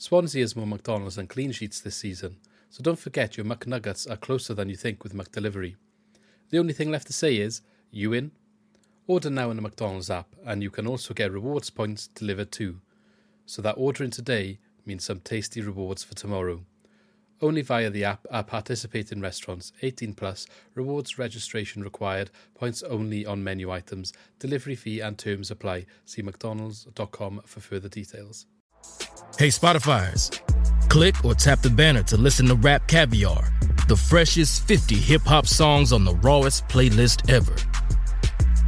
Swansea has more McDonald's and clean sheets this season, so don't forget your McNuggets are closer than you think with McDelivery. The only thing left to say is, you in? Order now in the McDonald's app, and you can also get rewards points delivered too. So that ordering today means some tasty rewards for tomorrow. Only via the app are participating restaurants 18 plus, rewards registration required, points only on menu items, delivery fee and terms apply. See mcdonalds.com for further details. Hey, Spotifyers, click or tap the banner to listen to Rap Caviar, the freshest 50 hip hop songs on the rawest playlist ever.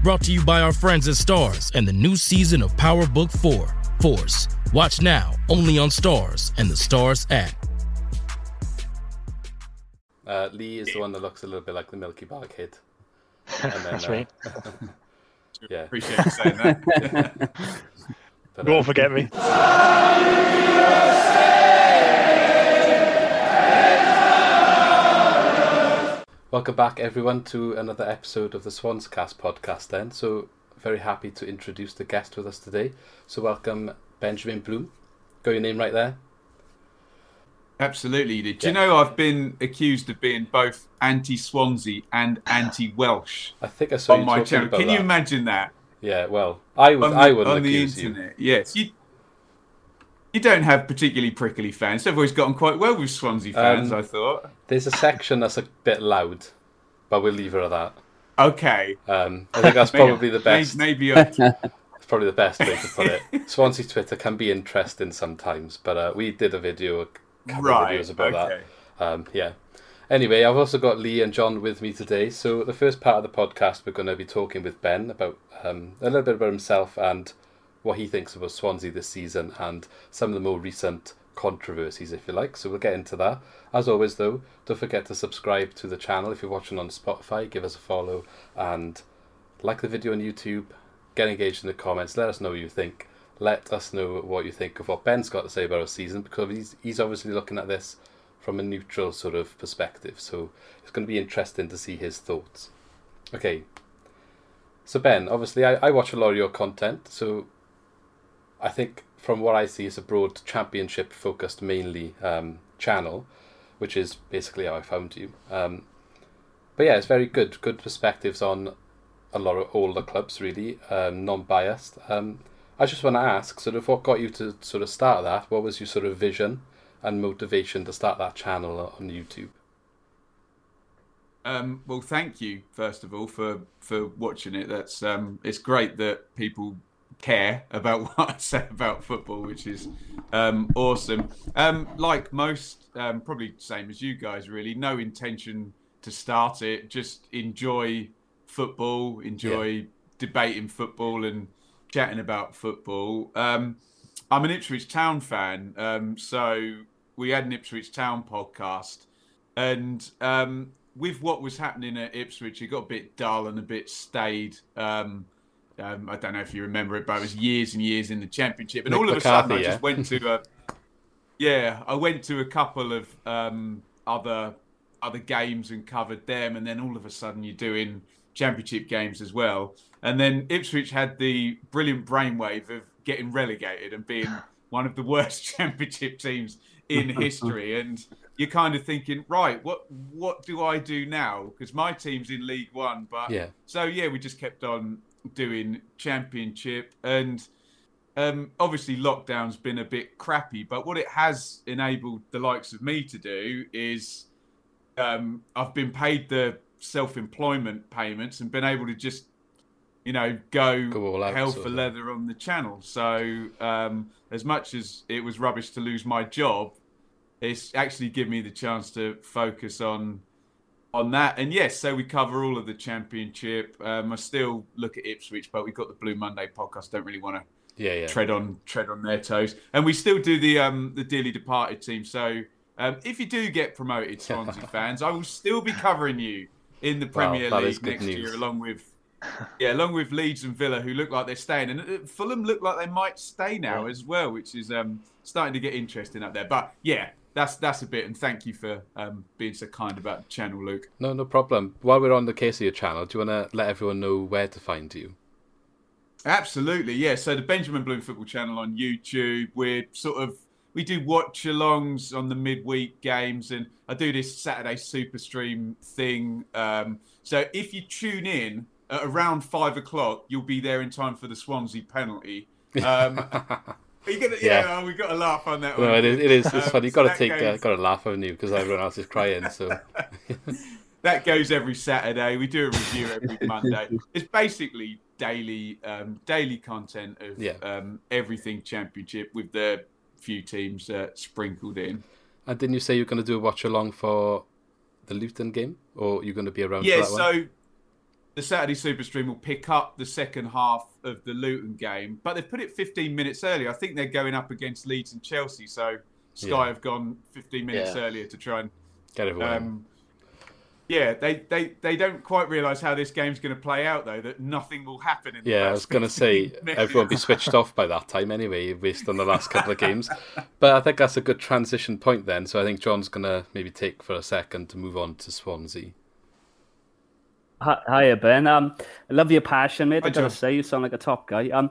Brought to you by our friends at Starz and the new season of Power Book 4 Force. Watch now only on Starz and the Starz app. Uh, Lee is the one that looks a little bit like the Milky Bar kid. And then, That's uh, right. yeah. Appreciate you saying that. But, Don't uh, forget me. Welcome back, everyone, to another episode of the Swanscast podcast. Then, so very happy to introduce the guest with us today. So, welcome Benjamin Bloom. Got your name right there. Absolutely, you did. Do you know I've been accused of being both anti-Swansea and anti-Welsh I think I saw on you my channel? about Can you imagine that? Yeah, well, I would. on the, I wouldn't on the accuse you. Yes, you. You don't have particularly prickly fans. They've always gotten quite well with Swansea fans. Um, I thought. There's a section that's a bit loud, but we'll leave it at that. Okay, Um, I think that's probably the best. Maybe, maybe I- probably the best way to put it. Swansea Twitter can be interesting sometimes, but uh, we did a video, a couple right. of videos about okay. that. Um, yeah. Anyway, I've also got Lee and John with me today. So the first part of the podcast, we're going to be talking with Ben about um, a little bit about himself and what he thinks about Swansea this season and some of the more recent controversies, if you like. So we'll get into that. As always, though, don't forget to subscribe to the channel if you're watching on Spotify. Give us a follow and like the video on YouTube. Get engaged in the comments. Let us know what you think. Let us know what you think of what Ben's got to say about our season because he's, he's obviously looking at this from a neutral sort of perspective. So it's going to be interesting to see his thoughts. Okay. So Ben, obviously I, I watch a lot of your content. So I think from what I see, it's a broad championship focused mainly um, channel, which is basically how I found you. Um, but yeah, it's very good, good perspectives on a lot of all the clubs, really, um, non-biased. Um, I just want to ask, sort of, what got you to sort of start that? What was your sort of vision and motivation to start that channel on YouTube? Um, well, thank you first of all for for watching it. That's um, it's great that people care about what I say about football, which is um, awesome. Um, like most, um, probably same as you guys, really. No intention to start it. Just enjoy football, enjoy debating football and chatting about football. Um, I'm an Ipswich Town fan, um, so we had an Ipswich Town podcast, and um, with what was happening at Ipswich, it got a bit dull and a bit staid. Um, um, I don't know if you remember it, but it was years and years in the championship, and Mick all of a sudden, McCarthy, I just went to a yeah, I went to a couple of um, other other games and covered them, and then all of a sudden you're doing championship games as well. And then Ipswich had the brilliant brainwave of getting relegated and being one of the worst championship teams in history. And you're kind of thinking, right, what what do I do now? Because my team's in League One, but Yeah. so yeah, we just kept on doing championship and um, obviously lockdown's been a bit crappy, but what it has enabled the likes of me to do is um, I've been paid the self-employment payments and been able to just you know, go, Go out, hell for of. leather on the channel. So um, as much as it was rubbish to lose my job, it's actually given me the chance to focus on on that. And yes, so we cover all of the championship. Um, I still look at Ipswich, but we've got the Blue Monday podcast. Don't really want to Yeah, yeah. tread on tread on their toes. And we still do the um the dearly departed team. So um, if you do get promoted, Swansea fans, I will still be covering you in the Premier is League next news. year, along with yeah, along with Leeds and Villa, who look like they're staying, and uh, Fulham look like they might stay now as well, which is um starting to get interesting up there. But yeah. That's that's a bit, and thank you for um, being so kind about the channel, Luke. No, no problem. While we're on the case of your channel, do you want to let everyone know where to find you? Absolutely, yeah. So the Benjamin Bloom Football Channel on YouTube. We're sort of we do watch alongs on the midweek games, and I do this Saturday Super Stream thing. Um, so if you tune in around five o'clock, you'll be there in time for the Swansea penalty. Um, are you gonna, yeah, Yeah. oh, we got to laugh on that No, one. it is. It is. It's Um, funny. You've so got to take. Uh, got to laugh haven't you? Because everyone else is crying. So that goes every Saturday. We do a review every Monday. It's basically daily, um, daily content of Yeah. um, everything Championship with the few teams uh, sprinkled in. And didn't you say you're going to do a watch along for the Luton game, or you're going to be around Yeah, that one? The Saturday Super Stream will pick up the second half of the Luton game, but they've put it 15 minutes earlier. I think they're going up against Leeds and Chelsea, so Sky Yeah. have gone 15 minutes Yeah. earlier to try and Get in. Um, yeah, they, they, they don't quite realise how this game's going to play out, though, that nothing will happen in the Yeah, I was going to say everyone will be switched off by that time anyway, based on the last couple of games. But I think that's a good transition point then. So I think John's going to maybe take for a second to move on to Swansea. Hi, hiya, Ben. Um, I love your passion, mate. Hi, I gotta say, you sound like a top guy. Um,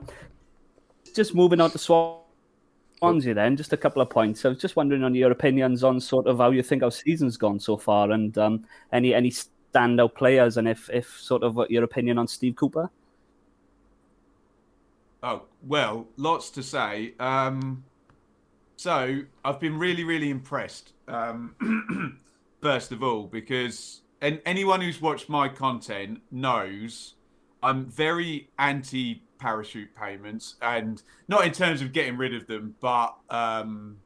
just moving on to Swansea, then, just a couple of points. I was just wondering on your opinions on sort of how you think our season's gone so far, and um, any any standout players, and if if sort of what your opinion on Steve Cooper. Oh, well, lots to say. Um, so I've been really, really impressed. Um, first of all, because and anyone who's watched my content knows I'm very anti parachute payments, and not in terms of getting rid of them, but um,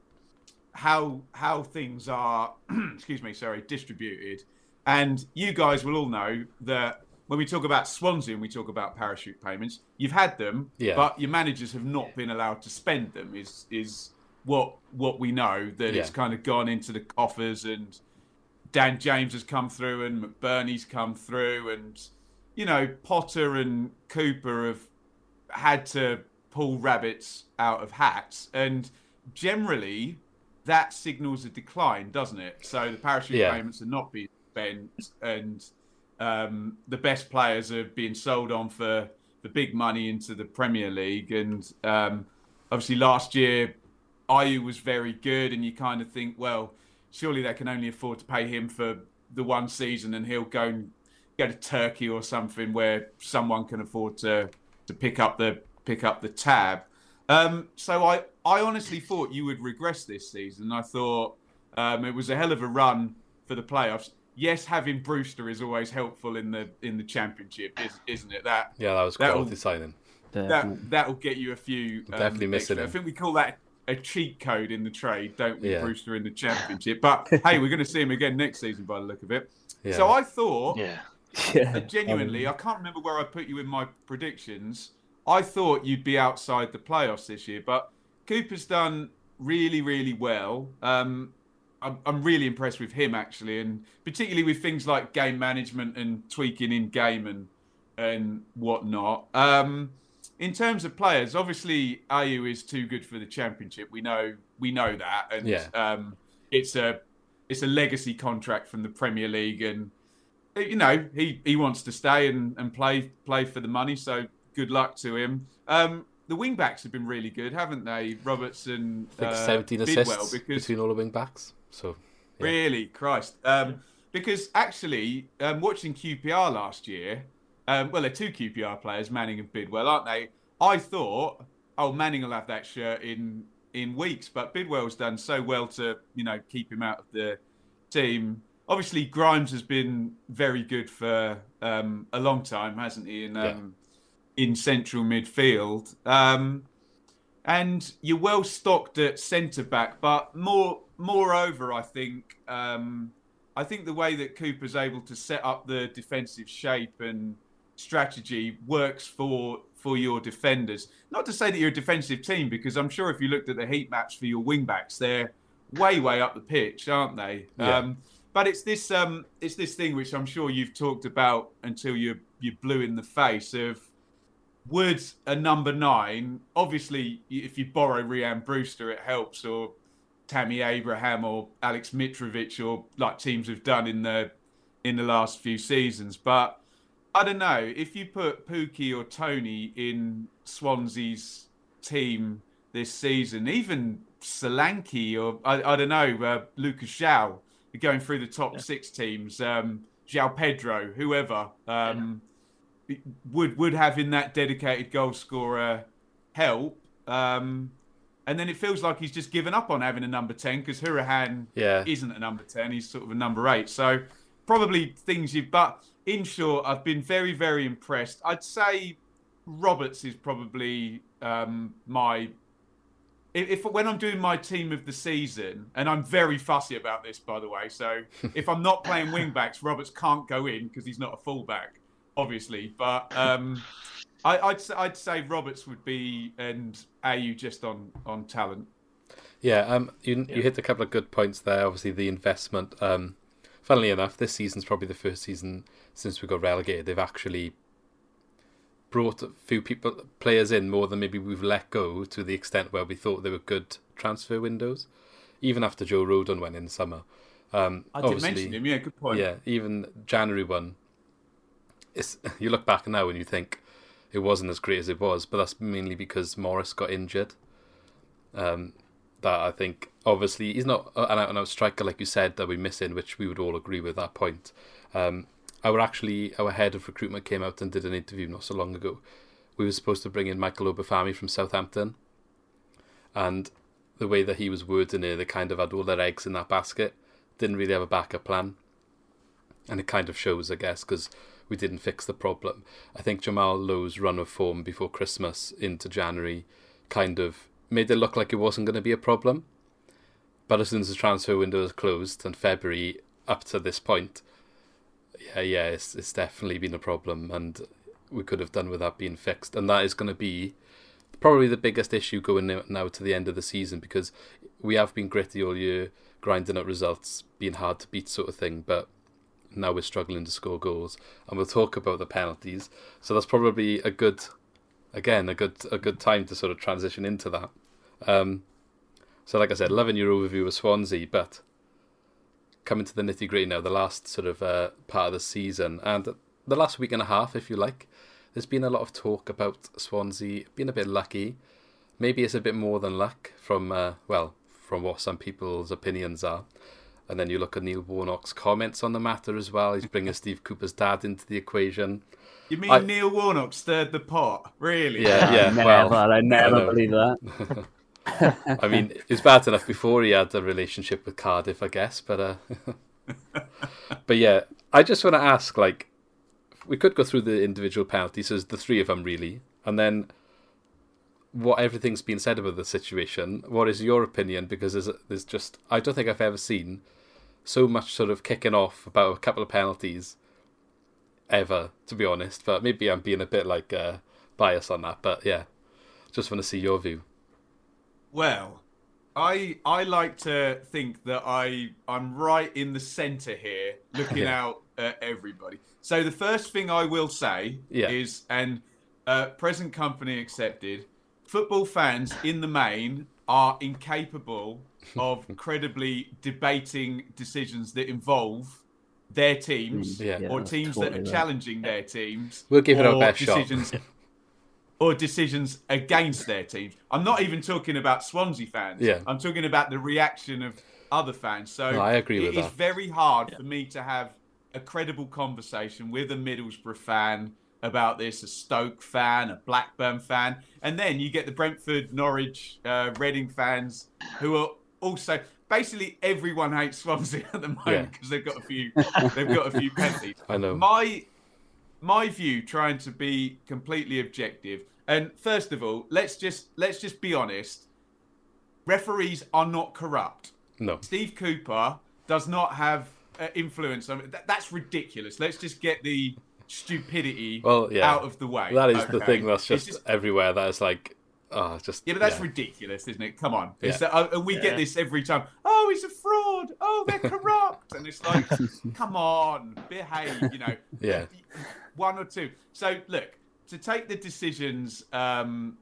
how how things are. excuse me, sorry, distributed. And you guys will all know that when we talk about Swansea and we talk about parachute payments, you've had them, Yeah. but your managers have not been allowed to spend them. Is is what what we know that it's kind of gone into the coffers and Dan James has come through and McBurney's come through and you know Potter and Cooper have had to pull rabbits out of hats and generally that signals a decline, doesn't it? So the parachute Yeah. payments are not being spent and um, the best players are being sold on for the big money into the Premier League and um, obviously last year Ayew was very good, and you kind of think, well, surely they can only afford to pay him for the one season, and he'll go and go to Turkey or something where someone can afford to to pick up the pick up the tab. Um, so I I honestly thought you would regress this season. I thought um, it was a hell of a run for the playoffs. Yes, having Brewster is always helpful in the in the championship, is, isn't it? That Yeah, that was That'll- quality that that'll get you a few. Um, Definitely missing extra. him. I think we call that a cheat code in the trade, don't we, Yeah. Brewster in the championship? But hey, we're going to see him again next season by the look of it. Yeah. So I thought, Yeah. uh, genuinely, I can't remember where I put you in my predictions. I thought you'd be outside the playoffs this year, but Cooper's done really, really well. Um, I'm, I'm really impressed with him actually, and particularly with things like game management and tweaking in game and and whatnot. Um, in terms of players, obviously Ayew is too good for the championship. We know we know that, and Yeah. um, it's a it's a legacy contract from the Premier League, and you know he, he wants to stay and, and play play for the money. So good luck to him. Um, the wing backs have been really good, haven't they? Robertson, I think uh, 17 Bidwell, assists because between all the wing backs. So yeah. Really, Christ. Um, because actually, um, watching QPR last year, um, well, they're two QPR players, Manning and Bidwell, aren't they? I thought, oh, Manning will have that shirt in in weeks, but Bidwell's done so well to you know keep him out of the team. Obviously, Grimes has been very good for um, a long time, hasn't he? And um, in central midfield. Um, and you're well stocked at centre back, but more moreover, I think um, I think the way that Cooper's able to set up the defensive shape and strategy works for for your defenders. Not to say that you're a defensive team, because I'm sure if you looked at the heat maps for your wing backs, they're way way up the pitch, aren't they? Yeah. Um, but it's this um, it's this thing which I'm sure you've talked about until you you blew in the face of Woods a number nine. Obviously, if you borrow Rian Brewster, it helps, or Tammy Abraham, or Alex Mitrovic, or like teams have done in the in the last few seasons. But I don't know if you put Pukki or Toney in Swansea's team this season, even Solanke or I, I don't know uh, Lucas João going through the top six teams, um, João Pedro, whoever. Um, would would in that dedicated goal scorer help. Um, and then it feels like he's just given up on having a number ten because Hourihane Yeah. isn't a number ten; he's sort of a number eight. So probably things you've But in short, I've been very very impressed. I'd say Roberts is probably um, my. If, if when I'm doing my team of the season, and I'm very fussy about this, by the way. So if I'm not playing wing backs, Roberts can't go in because he's not a fullback obviously. But um, I, I'd s- I'd say Roberts would be and Ayew just on on talent. Yeah, um, you you hit a couple of good points there. Obviously, the investment. Um, funnily enough, this season's probably the first season since we got relegated. They've actually brought a few people, players in more than maybe we've let go to the extent where we thought they were good transfer windows, even after Joe Rodon went in the summer. Um, I did mention him. Yeah, good point. yeah, even January one. It's you look back now and you think it wasn't as great as it was, but that's mainly because Morris got injured. Um, that I think obviously he's not an out and out striker like you said that we're missing, which we would all agree with that point. Um, our actually our head of recruitment came out and did an interview not so long ago. We were supposed to bring in Michael Obafemi from Southampton, and the way that he was wording it, they kind of had all their eggs in that basket. Didn't really have a backup plan and it kind of shows, I guess, because we didn't fix the problem. I think Jamal Lowe's run of form before Christmas into January kind of made it look like it wasn't going to be a problem. But as soon as the transfer window is closed and February up to this point, yeah, yeah, it's, it's definitely been a problem, and we could have done with that being fixed. And that is going to be probably the biggest issue going now- to the end of the season because we have been gritty all year, grinding out results, being hard to beat, sort of thing. But now we're struggling to score goals, and we'll talk about the penalties. So that's probably a good, again, a good a good time to sort of transition into that. Um, so, like I said, loving your overview of Swansea, but coming to the nitty gritty now, the last sort of uh, part of the season and the last week and a half, if you like, there's been a lot of talk about Swansea being a bit lucky. Maybe it's a bit more than luck from uh, well, from what some people's opinions are. And then you look at Neil Warnock's comments on the matter as well. He's bringing Steve Cooper's dad into the equation. You mean I- Neil Warnock stirred the pot? Really? Yeah, yeah. never, well, I never know. believe that. I mean, it was bad enough before he had a relationship with Cardiff, I guess. But uh, but yeah, I just want to ask, like, we could go through the individual penalties, as the three of them really, and then what everything's been said about the situation. What is your opinion? Because there's there's just I don't think I've ever seen so much sort of kicking off about a couple of penalties ever, to be honest. But maybe I'm being a bit like uh, biased on that. But yeah, just want to see your view. Well, I I like to think that I I'm right in the centre here, looking Yeah. out at everybody. So the first thing I will say Yeah. is, and uh, present company accepted, football fans in the main are incapable of credibly debating decisions that involve their teams Yeah. Yeah, or that's teams that are right. challenging their teams. We'll give it our or best shot. decisions, or decisions against their teams. I'm not even talking about Swansea fans. Yeah. I'm talking about the reaction of other fans. So No, I agree with It is that. very hard for me to have a credible conversation with a Middlesbrough fan about this, a Stoke fan, a Blackburn fan, and then you get the Brentford, Norwich, uh, Reading fans who are also basically everyone hates Swansea at the Yeah. moment because they've got a few they've got a few penalties. I know. My my view, trying to be completely objective. And first of all, let's just let's just be honest. Referees are not corrupt. No. Steve Cooper does not have uh, influence. I mean, that, that's ridiculous. Let's just get the stupidity Well, yeah. out of the way. That is the thing that's It's just, everywhere. That is like, oh, just yeah, but that's yeah. ridiculous, isn't it? Come on. It's Yeah. uh, and we get this every time. Oh, he's a fraud. Oh, they're corrupt. and it's like, come on, behave. You know. Yeah. One or two. So look to take the decisions um,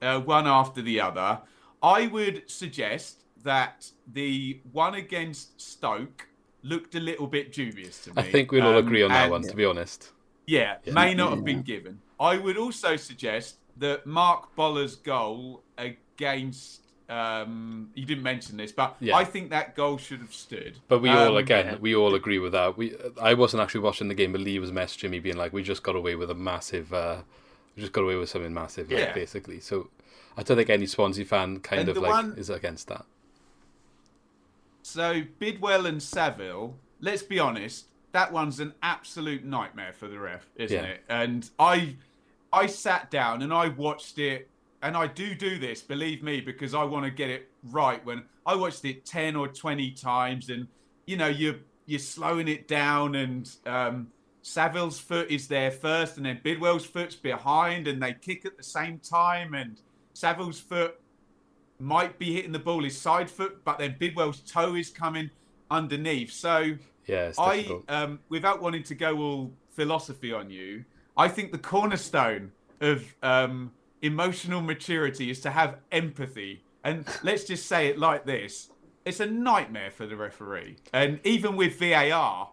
uh, one after the other. I would suggest that the one against Stoke looked a little bit dubious to me. I think we'll all Um, agree on that and- one, to be honest. yeah, may not have been given. I would also suggest that Mark Boller's goal against. Um, you didn't mention this, but Yeah. I think that goal should have stood. But we all, Um, again, we all agree with that. We, I wasn't actually watching the game, but Lee was messaging me, being like, "We just got away with a massive, uh, we just got away with something massive, like, Yeah. basically." So, I don't think any Swansea fan kind And of like one- is against that. So Bidwell and Saville, let's be honest, that one's an absolute nightmare for the ref, isn't Yeah. it? And I, I sat down and I watched it, and I do do this, believe me, because I want to get it right. When I watched it ten or twenty times, and you know you're you're slowing it down, and um, Saville's foot is there first, and then Bidwell's foot's behind, and they kick at the same time, and Saville's foot might be hitting the ball his side foot, but then Bidwell's toe is coming underneath. So Yeah, I, um, without wanting to go all philosophy on you, I think the cornerstone of um, emotional maturity is to have empathy. And let's just say it like this: it's a nightmare for the referee, and even with VAR,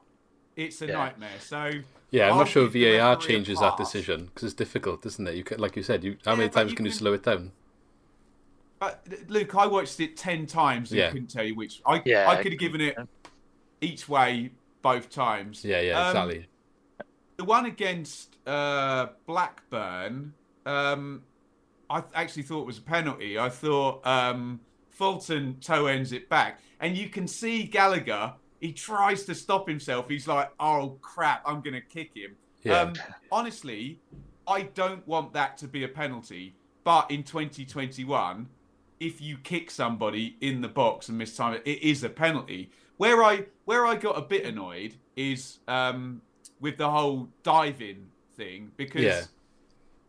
it's a Yeah. nightmare. So yeah, I'm not sure give VAR changes that decision because it's difficult, isn't it? You can, like you said, you how Yeah, many times you can you slow it down? But Luke, I watched it ten times and Yeah. couldn't tell you which. I Yeah, I could have given it each way both times. Yeah, yeah, Um, exactly. The one against uh, Blackburn, um, I actually thought was a penalty. I thought um, Fulton toe ends it back, and you can see Gallagher. He tries to stop himself. He's like, "Oh crap, I'm going to kick him." Yeah. Um, honestly, I don't want that to be a penalty. But in 2021, if you kick somebody in the box and miss time, it is a penalty. Where I where I got a bit annoyed is um, with the whole diving thing because Yeah.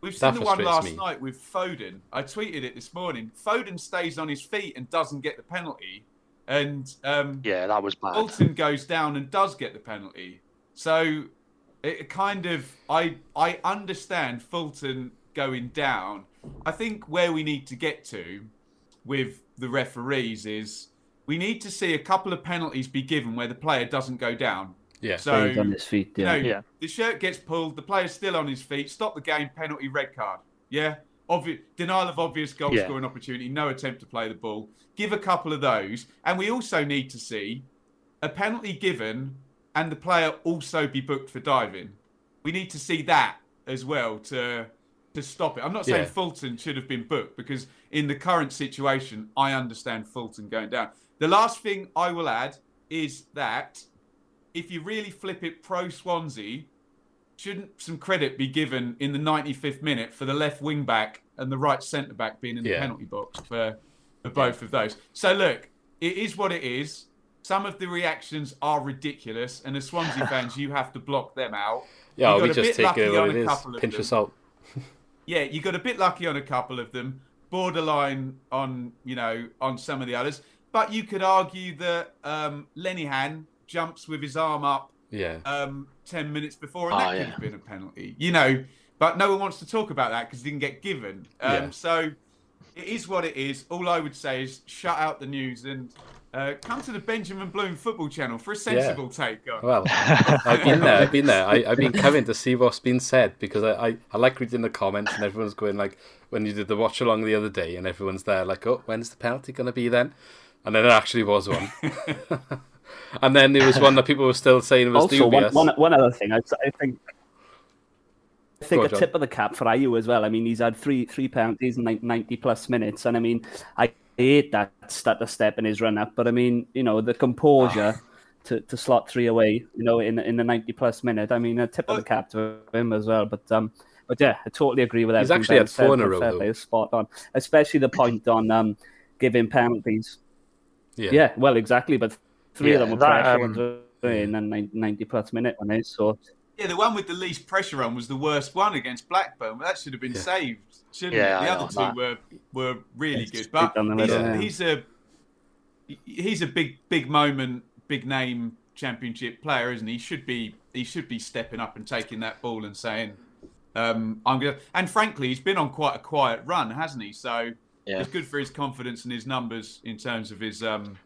we've seen That the one last me. night with Foden. I tweeted it this morning. Foden stays on his feet and doesn't get the penalty, and um, Yeah, that was bad. Fulton goes down and does get the penalty. So it kind of I I understand Fulton going down. I think where we need to get to with the referees is we need to see a couple of penalties be given where the player doesn't go down. Yeah. So He's on his feet. you know, Yeah. the shirt gets pulled, the player's still on his feet, stop the game, penalty, red card. Yeah? Obvi- denial of obvious goal Yeah. scoring opportunity, no attempt to play the ball. Give a couple of those. And we also need to see a penalty given and the player also be booked for diving. We need to see that as well to to stop it. I'm not saying Yeah. Fulton should have been booked because in the current situation, I understand Fulton going down. The last thing I will add is that if you really flip it pro Swansea, shouldn't some credit be given in the 95th minute for the left wing back and the right centre back being in the Yeah. penalty box for, for both of those? So look, it is what it is. Some of the reactions are ridiculous, and as Swansea fans, you have to block them out. Yeah, You we just take it what on a couple of Pinch of salt. Yeah, you got a bit lucky on a couple of them, borderline on you know on some of the others. But you could argue that um, Lenihan jumps with his arm up Yeah. um, 10 minutes before, and Oh, that could yeah. have been a penalty. You know, but no one wants to talk about that because it didn't get given. Um, Yeah. So it is what it is. All I would say is shut out the news and uh, come to the Benjamin Bloom football channel for a sensible take on. Well, I've been there. I've been there. I, I've been coming to see what's been said because I, I, I like reading the comments and everyone's going like when you did the watch along the other day and everyone's there like, oh, when's the penalty going to be then? And then there actually was one. and then there was one that people were still saying was Also, one, dubious. one, one other thing, I, I think. I think on, a tip of the cap for Ayew as well. I mean, he's had three three penalties in like 90 plus minutes, and I mean, I hate that stutter step in his run up, but I mean, you know, the composure to, to slot three away, you know, in in the ninety plus minute. I mean, a tip of the cap to him as well. But um, but yeah, I totally agree with that. He's actually had four in a row. Spot on, especially the point on um giving penalties. Yeah, yeah well, exactly. But three Yeah, of them were that, pressure um, ones in a ninety plus minute one. eh? So Yeah, the one with the least pressure on was the worst one against Blackburn. That should have been Yeah. saved, shouldn't Yeah, it? The I other two that. were were really It's good, but big on the he's, list, a, yeah. he's a he's a big big moment, big name championship player, isn't he? He should be he should be stepping up and taking that ball and saying, um, "I'm gonna." And frankly, he's been on quite a quiet run, hasn't he? So Yeah. it's good for his confidence and his numbers in terms of his um,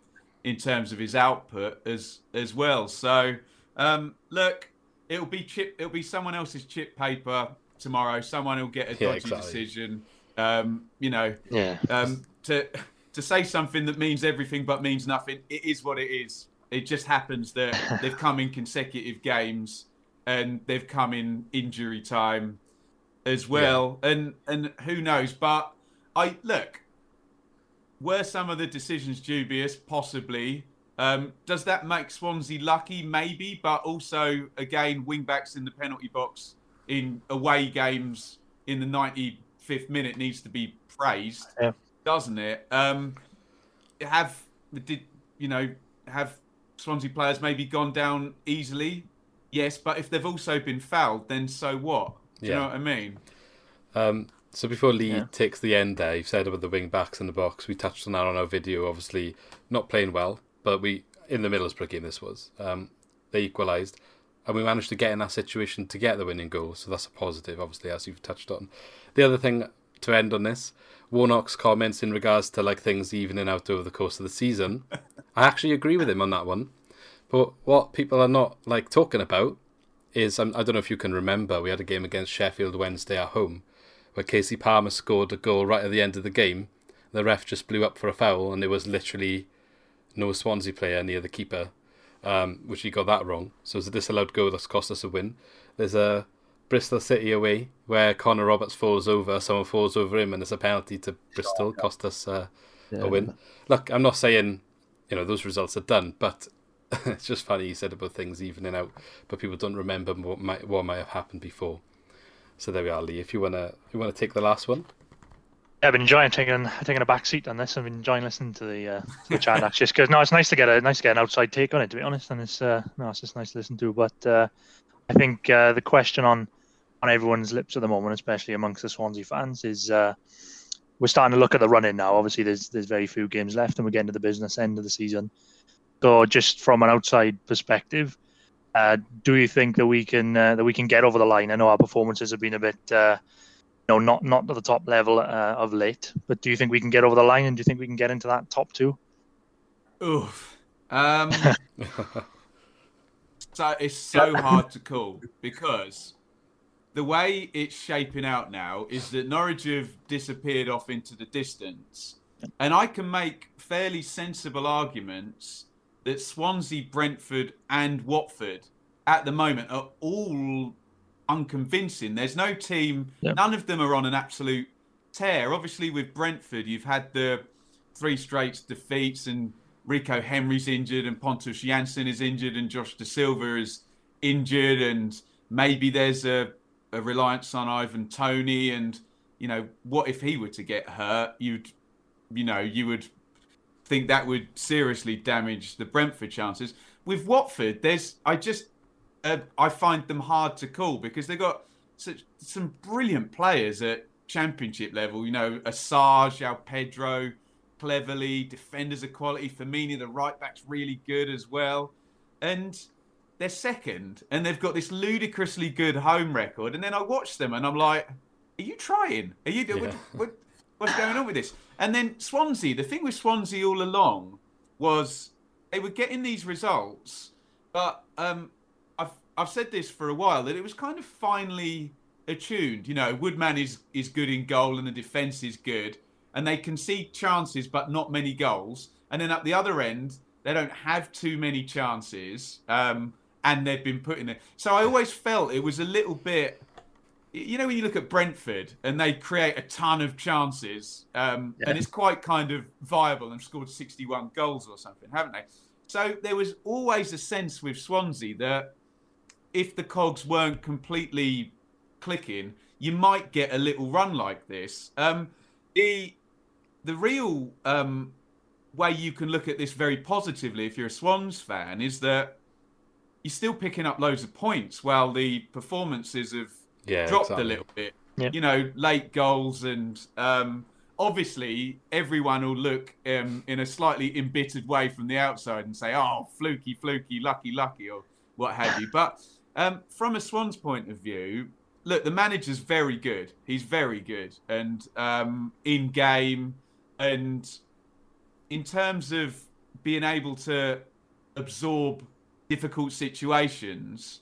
in terms of his output as as well. So um, look, it'll be chip. It'll be someone else's chip paper tomorrow. Someone will get a Yeah, dodgy exactly. decision. Um, you know, Yeah. um, to to say something that means everything but means nothing. It is what it is. It just happens that they've come in consecutive games and they've come in injury time as well. And and who knows? But I look. Were some of the decisions dubious? Possibly. Um, does that make Swansea lucky? Maybe, but also again, wing backs in the penalty box in away games in the 95th minute needs to be praised, Yeah. doesn't it? Um, have did you know have Swansea players maybe gone down easily? Yes, but if they've also been fouled, then so what? Do you know what I mean? Um, so before Lee Yeah. takes the end there, you've said about the wing backs in the box. We touched on that on our video. Obviously, not playing well, but we in the Middlesbrough game this was. Um, they equalised, and we managed to get in that situation to get the winning goal. So that's a positive, obviously, as you've touched on. The other thing to end on this, Warnock's comments in regards to like things evening out over the course of the season. I actually agree with him on that one. But what people are not like talking about is um, I don't know if you can remember we had a game against Sheffield Wednesday at home where Kasey Palmer scored a goal right at the end of the game. The ref just blew up for a foul, and there was literally no Swansea player near the keeper, um, which he got that wrong. So it's a disallowed goal that's cost us a win. There's a Bristol City away where Connor Roberts falls over, someone falls over him, and it's a penalty to Bristol, cost us uh, a win. Look, I'm not saying you know those results are done, but it's just funny you said about things evening out, but people don't remember what might what might have happened before. So there we are, Lee. If you wanna you wanna take the last one, Yeah, I've been enjoying taking taking a back seat on this. I've been enjoying listening to the uh, the chat actually, because no, it's nice to get a nice to get an outside take on it. To be honest, and it's uh, no, it's just nice to listen to. But uh, I think uh, the question on on everyone's lips at the moment, especially amongst the Swansea fans, is uh, we're starting to look at the run in now. Obviously, there's there's very few games left, and we're getting to the business end of the season. So, just from an outside perspective, uh, do you think that we can uh, that we can get over the line? I know our performances have been a bit. Uh, no, not not at the top level uh, of late. But do you think we can get over the line, and do you think we can get into that top two? Oof. Um, so it's so hard to call because the way it's shaping out now is that Norwich have disappeared off into the distance, and I can make fairly sensible arguments that Swansea, Brentford, and Watford at the moment are all unconvincing. There's no team, Yep. none of them are on an absolute tear. Obviously, with Brentford, you've had the three straight defeats, and Rico Henry's injured, and Pontus Jansson is injured, and Josh Dasilva is injured, and maybe there's a, a reliance on Ivan Toney, and you know, what if he were to get hurt? You'd, you know, you would think that would seriously damage the Brentford chances. With Watford, there's I just uh, I find them hard to call because they've got such some brilliant players at championship level. You know, Assange, Al Pedro, Cleverley defenders of quality. Femenía, the right back's really good as well, and they're second, and they've got this ludicrously good home record. And then I watch them, and I'm like, "Are you trying? Are you? What, what, what's going on with this?" And then Swansea. The thing with Swansea all along was they were getting these results, but um, I've I've said this for a while that it was kind of finely attuned. You know, Woodman is is good in goal and the defense is good, and they concede chances but not many goals. And then at the other end, they don't have too many chances, um, and they've been put in it. So I always felt it was a little bit. You know, when you look at Brentford and they create a ton of chances, um, and it's quite kind of viable and scored 61 goals or something, haven't they? So there was always a sense with Swansea that if the cogs weren't completely clicking, you might get a little run like this. Um, the the real um, way you can look at this very positively, if you're a Swans fan, is that you're still picking up loads of points while the performances have Yeah, dropped exactly. a little bit. Yeah. You know, late goals and um, obviously everyone will look um, in a slightly embittered way from the outside and say, "Oh, fluky, fluky, lucky, lucky," or what have you. But um, from a Swans point of view, look, the manager's very good. He's very good, and um, in game, and in terms of being able to absorb difficult situations.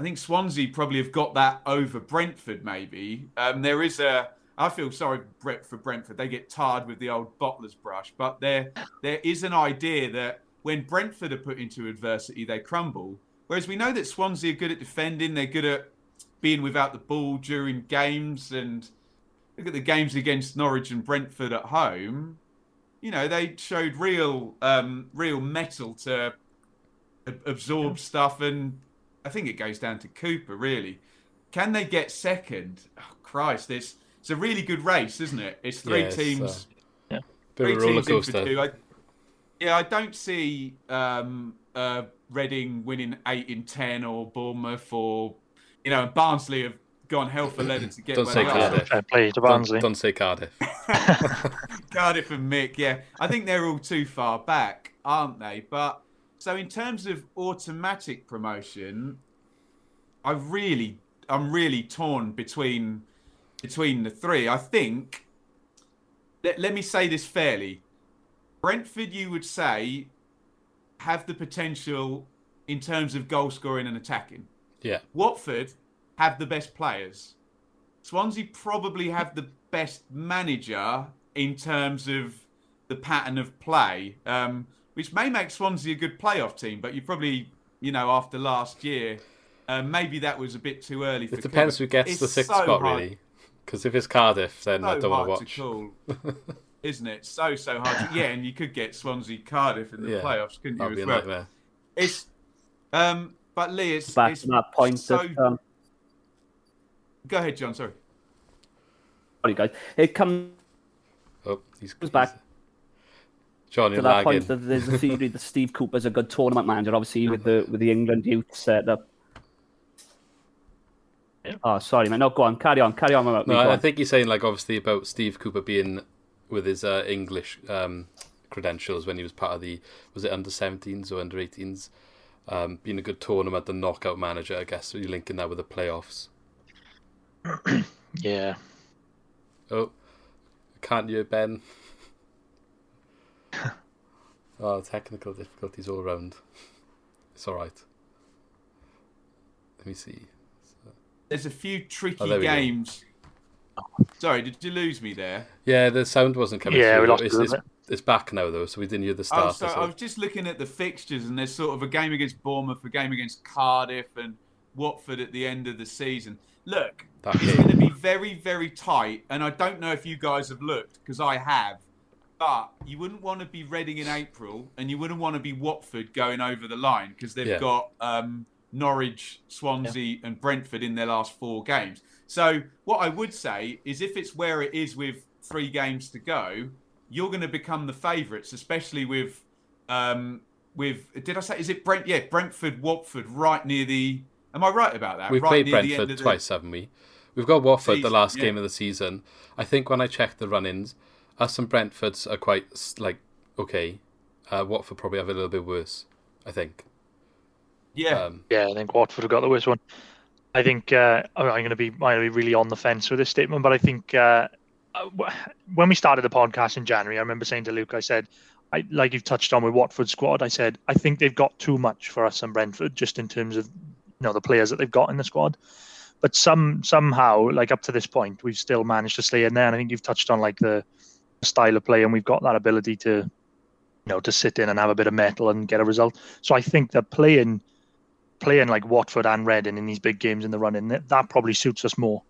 I think Swansea probably have got that over Brentford. Maybe um, there is a. I feel sorry for Brentford. They get tarred with the old bottler's brush, but there there is an idea that when Brentford are put into adversity, they crumble. Whereas we know that Swansea are good at defending. They're good at being without the ball during games. And look at the games against Norwich and Brentford at home. You know they showed real um, real metal to ab- absorb stuff and I think it goes down to Cooper, really. Can they get second? Oh, Christ, it's it's a really good race, isn't it? It's three Yeah, it's, teams, Bit three of a teams in for coaster. two. I, yeah, I don't see um, uh, Reading winning eight in ten or Bournemouth or you know, and Barnsley have gone hell for leather to get Don't where say they are. Cardiff. Fair play to Don't, Barnsley. don't say Cardiff. Cardiff and Mick, yeah. I think they're all too far back, aren't they? But so in terms of automatic promotion, I really I'm really torn between between the three. I think let, let me say this fairly. Brentford you would say have the potential in terms of goal scoring and attacking. Yeah. Watford have the best players. Swansea probably have the best manager in terms of the pattern of play, um, which may make Swansea a good playoff team. But you probably, you know, after last year, uh, maybe that was a bit too early. For It depends Cooper. who gets It's the sixth so spot, hard- really. Because if it's Cardiff, then I don't want hard to to watch. call, isn't it? So so hard. To, yeah, and you could get Swansea Cardiff in the Yeah, playoffs, couldn't you? That'd be As a well? nightmare. It's um, but Lee, it's, Back it's to that point so. that um, Go ahead, John. Sorry. sorry guys, it comes Oh, he's Comes back John, to that lagging. point that there's a theory that Steve Cooper's a good tournament manager, obviously with the with the England youth setup. Yeah. Oh, sorry, man. No, go on, carry on, carry on. About. No, go I on. think you're saying like obviously about Steve Cooper being with his uh, English um, credentials when he was part of the was it under 17s or under 18s, um, being a good tournament and knockout manager. I guess so you're linking that with the playoffs. Yeah. Oh, can't you, Ben? Oh, technical difficulties all around. It's all right. Let me see. There's a few tricky Oh, there we go. games. Sorry, did you lose me there? Yeah, the sound wasn't coming Yeah, through. we lost it's, a it's, bit. it's back now though, so we didn't hear the Oh, start. so I was just looking at the fixtures, and there's sort of a game against Bournemouth, a game against Cardiff, and Watford at the end of the season. Look, That it's going to be very, very tight, and I don't know if you guys have looked because I have. But you wouldn't want to be Reading in April, and you wouldn't want to be Watford going over the line because they've Yeah. got um, Norwich, Swansea, and Brentford in their last four games. So what I would say is, if it's where it is with three games to go, you're going to become the favourites, especially with um, with. Did I say? Is it Brent? Yeah, Brentford, Watford, right near the. Am I right about that? We've right played near the end Brentford of the- twice, haven't we? We've got Watford the last yeah. game of the season. I think when I checked the run-ins, us and Brentford's are quite like okay. Uh, Watford probably have a little bit worse. I think. Yeah, Um, Yeah, I think Watford have got the worst one. I think uh, I'm going to be I'm gonna be really on the fence with this statement, but I think uh, uh, when we started the podcast in January, I remember saying to Luke, I said, I like you've touched on with Watford squad. I said I think they've got too much for us and Brentford, just in terms of you know the players that they've got in the squad. But some somehow, like up to this point, we've still managed to stay in there. And I think you've touched on like the style of play, and we've got that ability to, you know, to sit in and have a bit of metal and get a result. So I think that playing playing like Watford and Reading in these big games in the running, that, that probably suits us more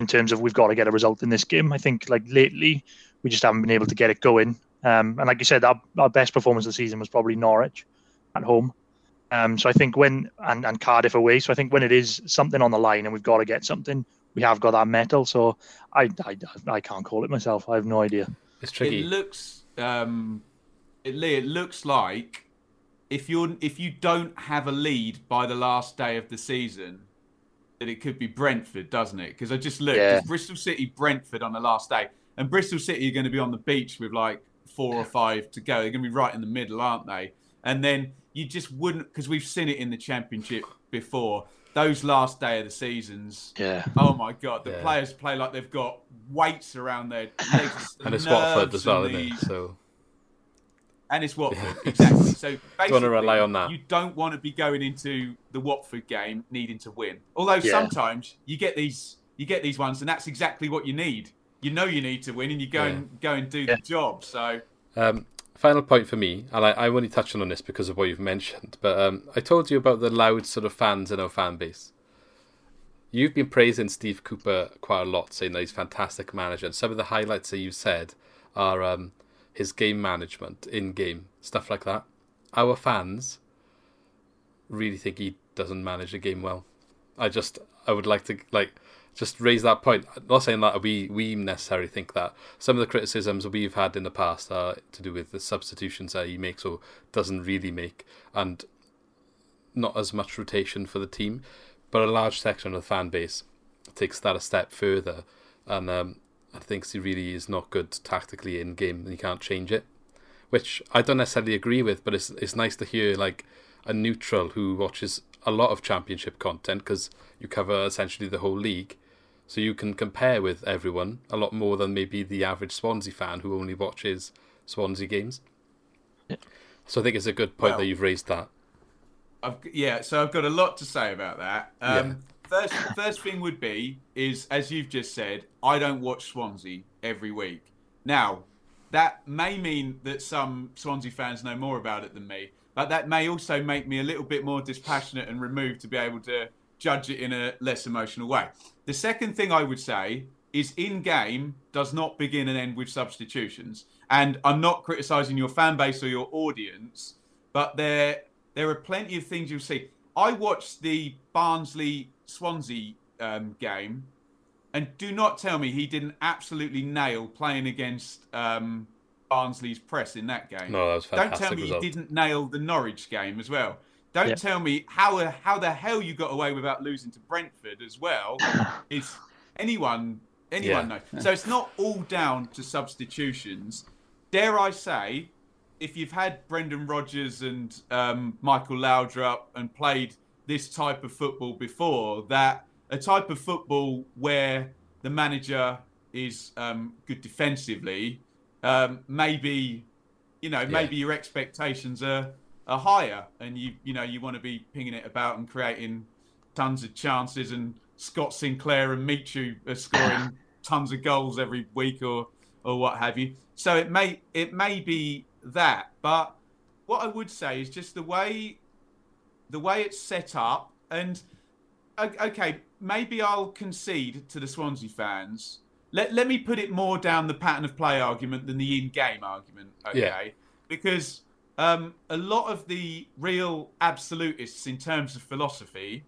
in terms of we've got to get a result in this game. I think like lately we just haven't been able to get it going. Um, and like you said, our, our best performance of the season was probably Norwich at home. Um, so I think when and, and Cardiff away. So I think when it is something on the line and we've got to get something, we have got that metal. So I I, I can't call it myself. I have no idea. It's tricky. It looks, um, it, Lee, it looks like if you're if you don't have a lead by the last day of the season, that it could be Brentford, doesn't it? Because I just looked, Yeah. Bristol City, Brentford on the last day, and Bristol City are going to be on the beach with like four or five to go. They're going to be right in the middle, aren't they? And then you just wouldn't, because we've seen it in the Championship before. Those last day of the seasons, Yeah. Oh my god, the Yeah. players play like they've got weights around their legs, and it's nerves Watford as well, isn't it? So And it's Watford, exactly. So basically, wanna rely on that. You don't want to be going into the Watford game needing to win. Although Yeah. sometimes you get these, you get these ones, and that's exactly what you need. You know you need to win, and you go Yeah. and go and do Yeah. the job. So Um, final point for me, and I, I'm only touching on this because of what you've mentioned, but um, I told you about the loud sort of fans in our fan base. You've been praising Steve Cooper quite a lot, saying that he's a fantastic manager, and some of the highlights that you've said are um, his game management in game, stuff like that. Our fans really think he doesn't manage the game well. I just, I would like to like just raise that point. I'm not saying that we we necessarily think that. Some of the criticisms we've had in the past are to do with the substitutions that he makes or doesn't really make, and not as much rotation for the team. But a large section of the fan base takes that a step further, and um, I think he really is not good tactically in game, and he can't change it. Which I don't necessarily agree with, but it's it's nice to hear like a neutral who watches a lot of championship content because you cover essentially the whole league, so you can compare with everyone a lot more than maybe the average Swansea fan who only watches Swansea games. So I think it's a good point Well- that you've raised that. I've, yeah, so I've got a lot to say about that. Um, First, first thing would be is as you've just said, I don't watch Swansea every week. Now, that may mean that some Swansea fans know more about it than me, but that may also make me a little bit more dispassionate and removed to be able to judge it in a less emotional way. The second thing I would say is in game does not begin and end with substitutions. And I'm not criticizing your fan base or your audience, but there there are plenty of things you'll see. I watched the Barnsley Swansea um, game, and do not tell me he didn't absolutely nail playing against um, Barnsley's press in that game. No, that was a Don't tell me result. he didn't nail the Norwich game as well. Don't Yeah. tell me how how the hell you got away without losing to Brentford as well. Is anyone anyone Yeah. know? So it's not all down to substitutions. Dare I say, if you've had Brendan Rodgers and um, Michael Laudrup and played this type of football before, that a type of football where the manager is um, good defensively, um, maybe you know maybe your expectations are are higher, and you you know you want to be pinging it about and creating tons of chances, and Scott Sinclair and Michu are scoring tons of goals every week or or what have you. So it may it may be that, but what I would say is just the way the way it's set up, and okay, maybe I'll concede to the Swansea fans. Let let me put it more down the pattern of play argument than the in-game argument, okay? Yeah. Because um, a lot of the real absolutists in terms of philosophy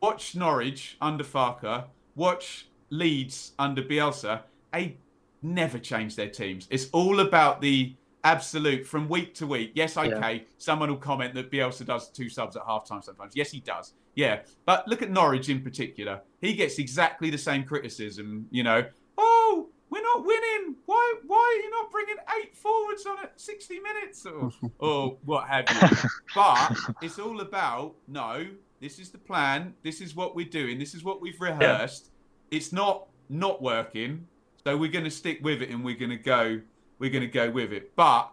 watch Norwich under Farke, watch Leeds under Bielsa. They never change their teams. It's all about the absolute from week to week. Yes, okay. Someone will comment that Bielsa does two subs at halftime sometimes. Yes, he does. Yeah, but look at Norwich in particular. He gets exactly the same criticism. You know, oh, we're not winning. Why? Why are you not bringing eight forwards on at sixty minutes or, or what have you? But it's all about no. This is the plan. This is what we're doing. This is what we've rehearsed. It's not not working. So we're going to stick with it and we're going to go we're going to go with it. But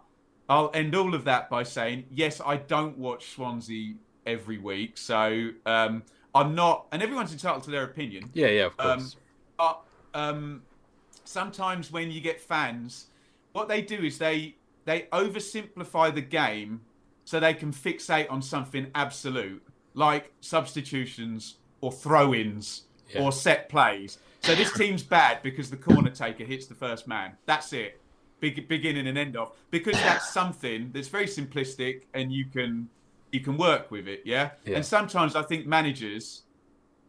I'll end all of that by saying yes, I don't watch Swansea every week. So um, I'm not and everyone's entitled to their opinion. Yeah, yeah, of Um, course. but um, sometimes when you get fans, what they do is they they oversimplify the game so they can fixate on something absolute, like substitutions or throw-ins Yeah. or set plays. So this team's bad because the corner taker hits the first man. That's it. Big, beginning and end of because that's something that's very simplistic and you can you can work with it. Yeah. Yeah. And sometimes I think managers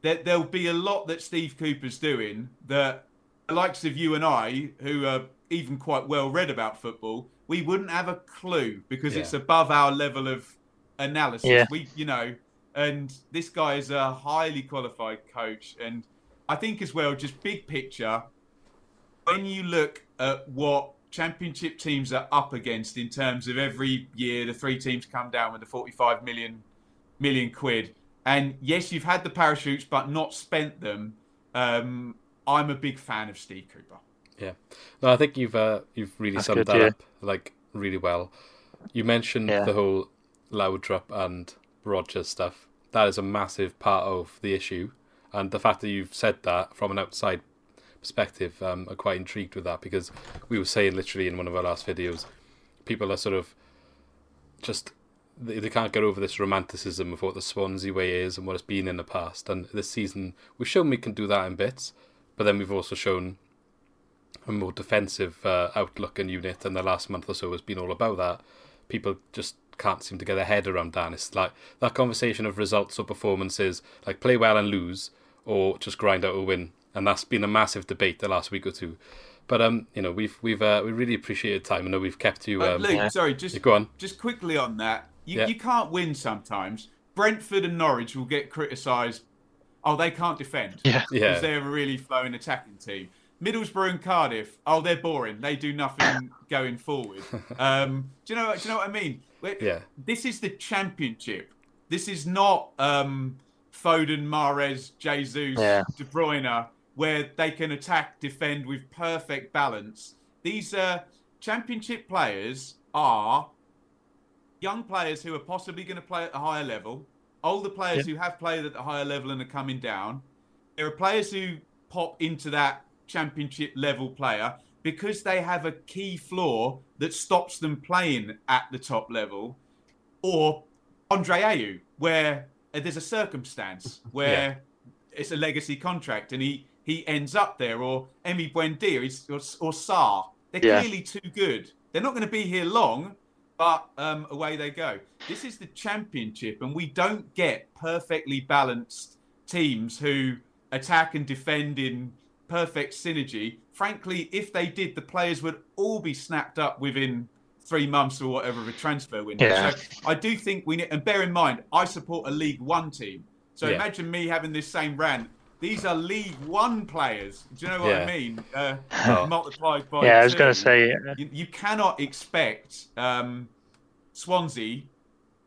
there, there'll be a lot that Steve Cooper's doing that the likes of you and I, who are even quite well read about football, we wouldn't have a clue because Yeah. it's above our level of analysis. Yeah. We, you know, and this guy is a highly qualified coach, and I think as well, just big picture, when you look at what championship teams are up against in terms of every year the three teams come down with the 45 million million quid and yes you've had the parachutes but not spent them um, i'm a big fan of steve cooper Yeah, no, I think you've uh, you've really That's summed good, that yeah. up like really well. You mentioned Yeah. the whole Laudrup and Rodgers stuff. That is a massive part of the issue, and the fact that you've said that from an outside perspective, um, I'm quite intrigued with that because we were saying literally in one of our last videos, people are sort of just they, they can't get over this romanticism of what the Swansea way is and what it's been in the past. And this season, we've shown we can do that in bits, but then we've also shown a more defensive uh, outlook and unit, and the last month or so has been all about that. People just can't seem to get their head around that. And it's like that conversation of results or performances, like play well and lose, or just grind out a win, and that's been a massive debate the last week or two. But um, you know, we've we've uh, we really appreciated time. I know we've kept you. Uh, Um, Luke, Yeah. sorry, just Yeah, go on. Just quickly on that, you, Yeah. you can't win sometimes. Brentford and Norwich will get criticised. Oh, they can't defend. Yeah. Yeah. because they're a really flowing attacking team. Middlesbrough and Cardiff, oh, they're boring. They do nothing going forward. Um, do you know? Do you know what I mean? Yeah. This is the championship. This is not um, Foden, Mahrez, Jesus, Yeah. De Bruyne, where they can attack, defend with perfect balance. These uh, championship players are young players who are possibly going to play at a higher level, older players who have played at the higher level and are coming down. There are players who pop into that championship level player because they have a key flaw that stops them playing at the top level, or Andre Ayew, where uh, there's a circumstance where it's a legacy contract and he he ends up there, or Emi Buendia or, or Sarr. They're Yeah. clearly too good. They're not going to be here long, but um, away they go. This is the championship, and we don't get perfectly balanced teams who attack and defend in perfect synergy. Frankly, if they did, the players would all be snapped up within three months or whatever of a transfer window. Yeah. So I do think we need, and bear in mind, I support a League One team. So Yeah. imagine me having this same rant. These are League One players. Do you know what Yeah. I mean? Uh, Oh. multiplied by Yeah, I was going to say, uh, You, you cannot expect um, Swansea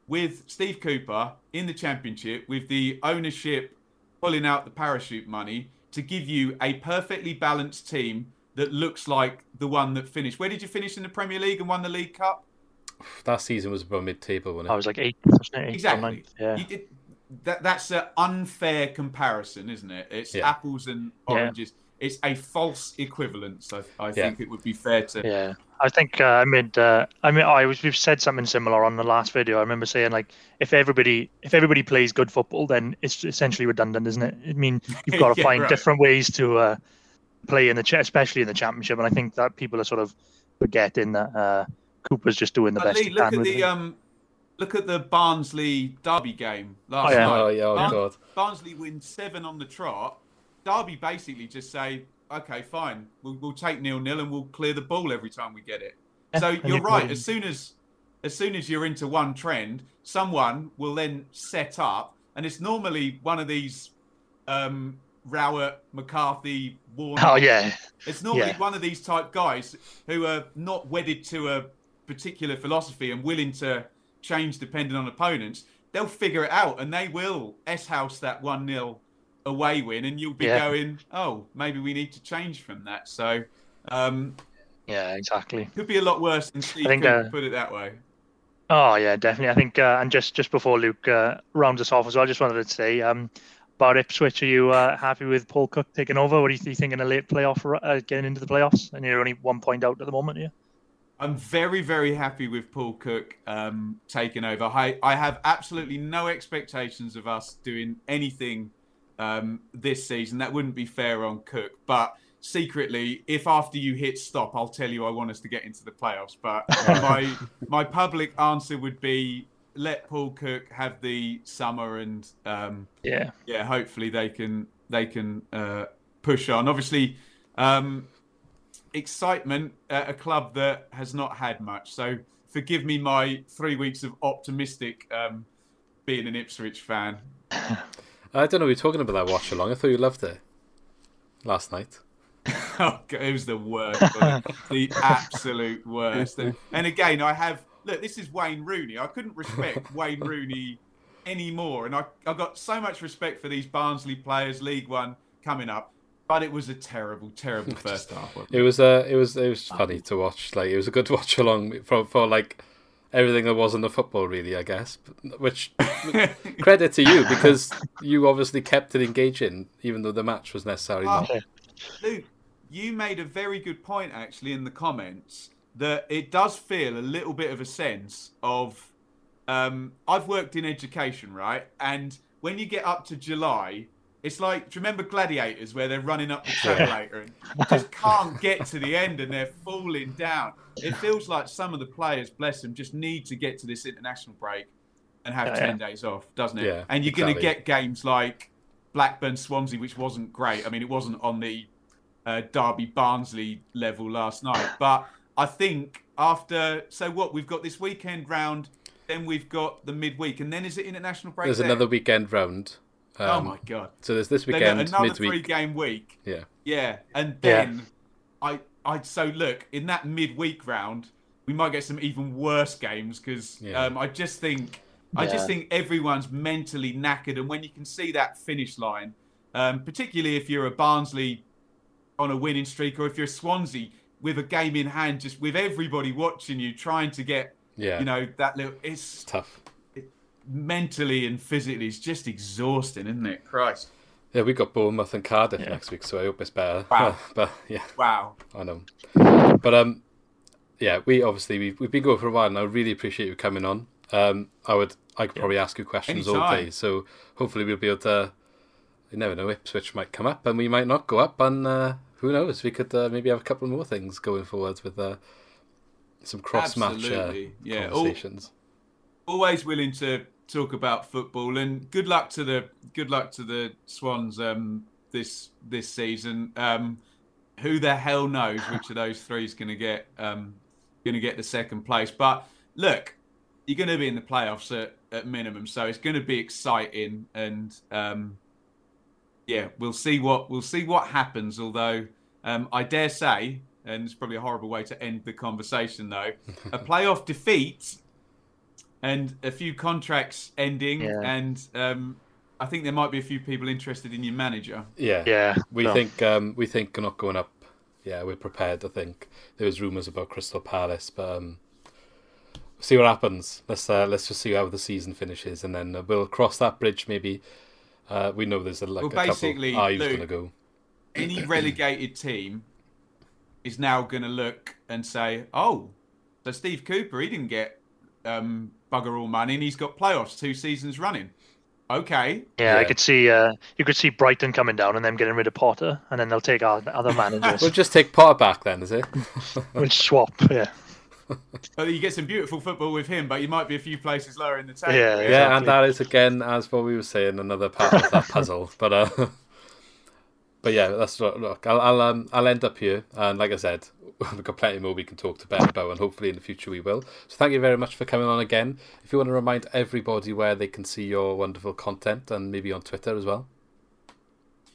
with Steve Cooper in the championship, with the ownership pulling out the parachute money, to give you a perfectly balanced team that looks like the one that finished. Where did you finish in the Premier League and won the League Cup? That season was about mid-table, wasn't it? I was like eighth, wasn't it? Eighth Exactly. Yeah. You did, that, that's an unfair comparison, isn't it? It's Yeah. apples and oranges. It's a false equivalence. I, I Yeah. think it would be fair to. Yeah, I think uh, I made. Uh, I mean, I was. We've said something similar on the last video. I remember saying like, if everybody, if everybody plays good football, then it's essentially redundant, isn't it? I mean, you've got to Yeah, find right. different ways to uh, play in the, cha- especially in the championship. And I think that people are sort of forgetting that uh, Cooper's just doing the But best Lee, he look can at with the um, look at the Barnsley Derby game last Oh, yeah. night. Oh yeah, oh Barn- god. Barnsley win seven on the trot. Derby basically just say, okay, fine, we'll, we'll take nil nil and we'll clear the ball every time we get it. So you're right. As soon as as soon as you're into one trend, someone will then set up, and it's normally one of these um, Rowett, McCarthy, Warner. Oh yeah, It's normally Yeah. one of these type guys who are not wedded to a particular philosophy and willing to change depending on opponents. They'll figure it out and they will S house that 1 0 away win, and you'll be Yeah. going, oh, maybe we need to change from that. So, um, yeah, exactly. could be a lot worse than Steve think, Cooper uh, put it that way. Oh yeah, definitely. I think, uh, and just just before Luke uh, rounds us off as well, I just wanted to say um, about Ipswich. Are you uh, happy with Paul Cook taking over? What do you, you think in a late playoff, uh, getting into the playoffs? And you're only one point out at the moment, yeah. I'm very, very happy with Paul Cook um, taking over. I, I have absolutely no expectations of us doing anything um, this season. That wouldn't be fair on Cook. But secretly, if after you hit stop, I'll tell you I want us to get into the playoffs. But my my public answer would be let Paul Cook have the summer, and um, Yeah. yeah, hopefully they can they can uh, push on. Obviously, um, excitement at a club that has not had much. So forgive me my three weeks of optimistic um, being an Ipswich fan. I don't know. We were talking about that watch along. I thought you loved it last night. Oh, God, it was the worst, the absolute worst. And, and again, I have look. This is Wayne Rooney. I couldn't respect Wayne Rooney anymore, and I I got so much respect for these Barnsley players, League One coming up. But it was a terrible, terrible first half. It was uh, it was it was funny to watch. Like it was a good watch along for for like everything there was in the football, really. I guess, which credit to you because you obviously kept it engaging, even though the match was necessarily Oh, not. Luke, you made a very good point actually in the comments that it does feel a little bit of a sense of. Um, I've worked in education, right? And when you get up to July, it's like, do you remember Gladiators where they're running up the escalator and just can't get to the end and they're falling down? It feels like some of the players, bless them, just need to get to this international break and have Yeah, 10 yeah. days off, doesn't it? Yeah, and you're going to get games like Blackburn Swansea, which wasn't great. I mean, it wasn't on the uh, Derby Barnsley level last night. But I think after, so what, we've got this weekend round, then we've got the midweek, and then is it international break? There's there? another weekend round. Um, oh my God. So there's this Then weekend, another midweek. three game week. Yeah. Yeah. And then Yeah. then I, I, so look, in that midweek round, we might get some even worse games because Yeah. um, I just think. I just think everyone's mentally knackered, and when you can see that finish line, um, particularly if you're a Barnsley on a winning streak, or if you're a Swansea with a game in hand, just with everybody watching you, trying to get, Yeah. you know, that little. It's Tough. Mentally and physically, it's just exhausting, isn't it? Christ! Yeah, we got Bournemouth and Cardiff Yeah. next week, so I hope it's better. Wow. but yeah, Wow. I know. But um, yeah, we obviously we've, we've been going for a while, and I really appreciate you coming on. Um, I would I could probably ask you questions all day, so hopefully we'll be able to. You never know, Ipswich might come up, and we might not go up, and uh, who knows? We could uh, maybe have a couple more things going forward with uh, some cross match uh, Absolutely. Yeah, all- conversations. Always willing to talk about football and good luck to the good luck to the Swans um, this this season. Um, who the hell knows which of those three is going to get um, going to get the second place? But look, you're going to be in the playoffs at, at minimum, so it's going to be exciting. And um, yeah, we'll see what we'll see what happens. Although um, I dare say, and it's probably a horrible way to end the conversation, though, a playoff defeat and a few contracts ending, Yeah. and um, I think there might be a few people interested in your manager. Yeah, Yeah. We no. think um, we think we're not going up. Yeah, we're prepared. I think there was rumours about Crystal Palace, but um, see what happens. Let's uh, let's just see how the season finishes, and then uh, we'll cross that bridge. Maybe uh, we know there's a, like Well, a couple basically, Ives Luke- going to go. Any relegated team is now going to look and say, "Oh, so Steve Cooper, he didn't get um, bugger all money, and he's got playoffs two seasons running." Okay, Yeah, I could see uh, you could see Brighton coming down and them getting rid of Potter, and then they'll take our other managers. We'll just take Potter back then, is it? we'll swap. Yeah. well, you get some beautiful football with him, but you might be a few places lower in the table. Yeah, Yeah, Exactly. and that is again, as what we were saying, another part of that puzzle. But uh, but yeah, that's what- look. I'll I'll, um, I'll end up here, and like I said, we've got plenty more we can talk to Ben about, and hopefully in the future we will. So thank you very much for coming on again. If you want to remind everybody where they can see your wonderful content, and maybe on Twitter as well.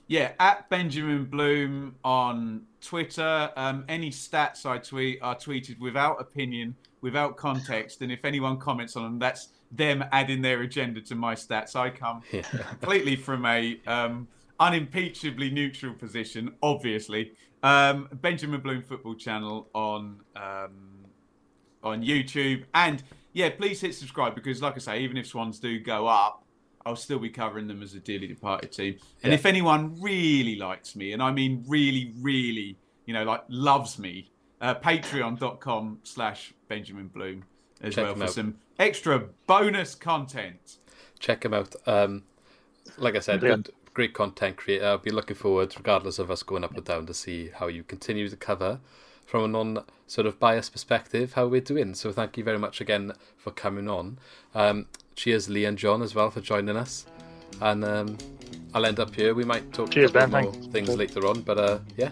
Yeah, at Benjamin Bloom on Twitter. Um, any stats I tweet are tweeted without opinion, without context, and if anyone comments on them, that's them adding their agenda to my stats. I come Yeah. completely from a um, unimpeachably neutral position, obviously. Um, Benjamin Bloom Football Channel on um, on YouTube, and yeah, please hit subscribe because, like I say, even if Swans do go up, I'll still be covering them as a dearly departed team. And Yeah. if anyone really likes me, and I mean really, really, you know, like loves me, uh, patreon.com slash Benjamin Bloom as Check well for out. some extra bonus content. check him out. Um, like I said, Brilliant. good great content creator. I'll be looking forward, regardless of us going up or down, to see how you continue to cover from a non sort of biased perspective how we're doing. So thank you very much again for coming on. Um, cheers, Lee and John, as well for joining us. And um, I'll end up here. We might talk Cheers, about Ben, more thanks. things later on, but uh, yeah,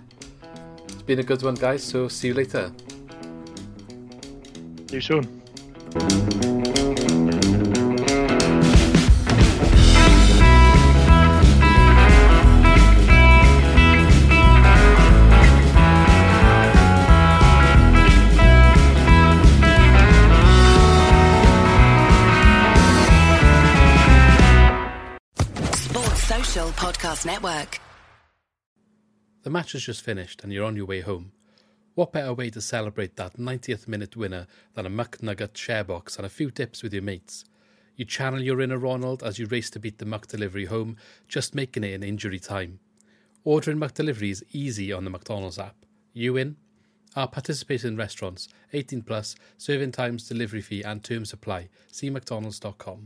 it's been a good one, guys. So see you later. See you soon. Podcast Network. The match has just finished and you're on your way home. What better way to celebrate that 90th minute winner than a McNugget share box and a few tips with your mates? You channel your inner Ronald as you race to beat the McDelivery home, just making it in injury time. Ordering McDelivery is easy on the McDonald's app. You in? Our participating restaurants, 18 plus, serving times, delivery fee, and term supply. See McDonald's.com.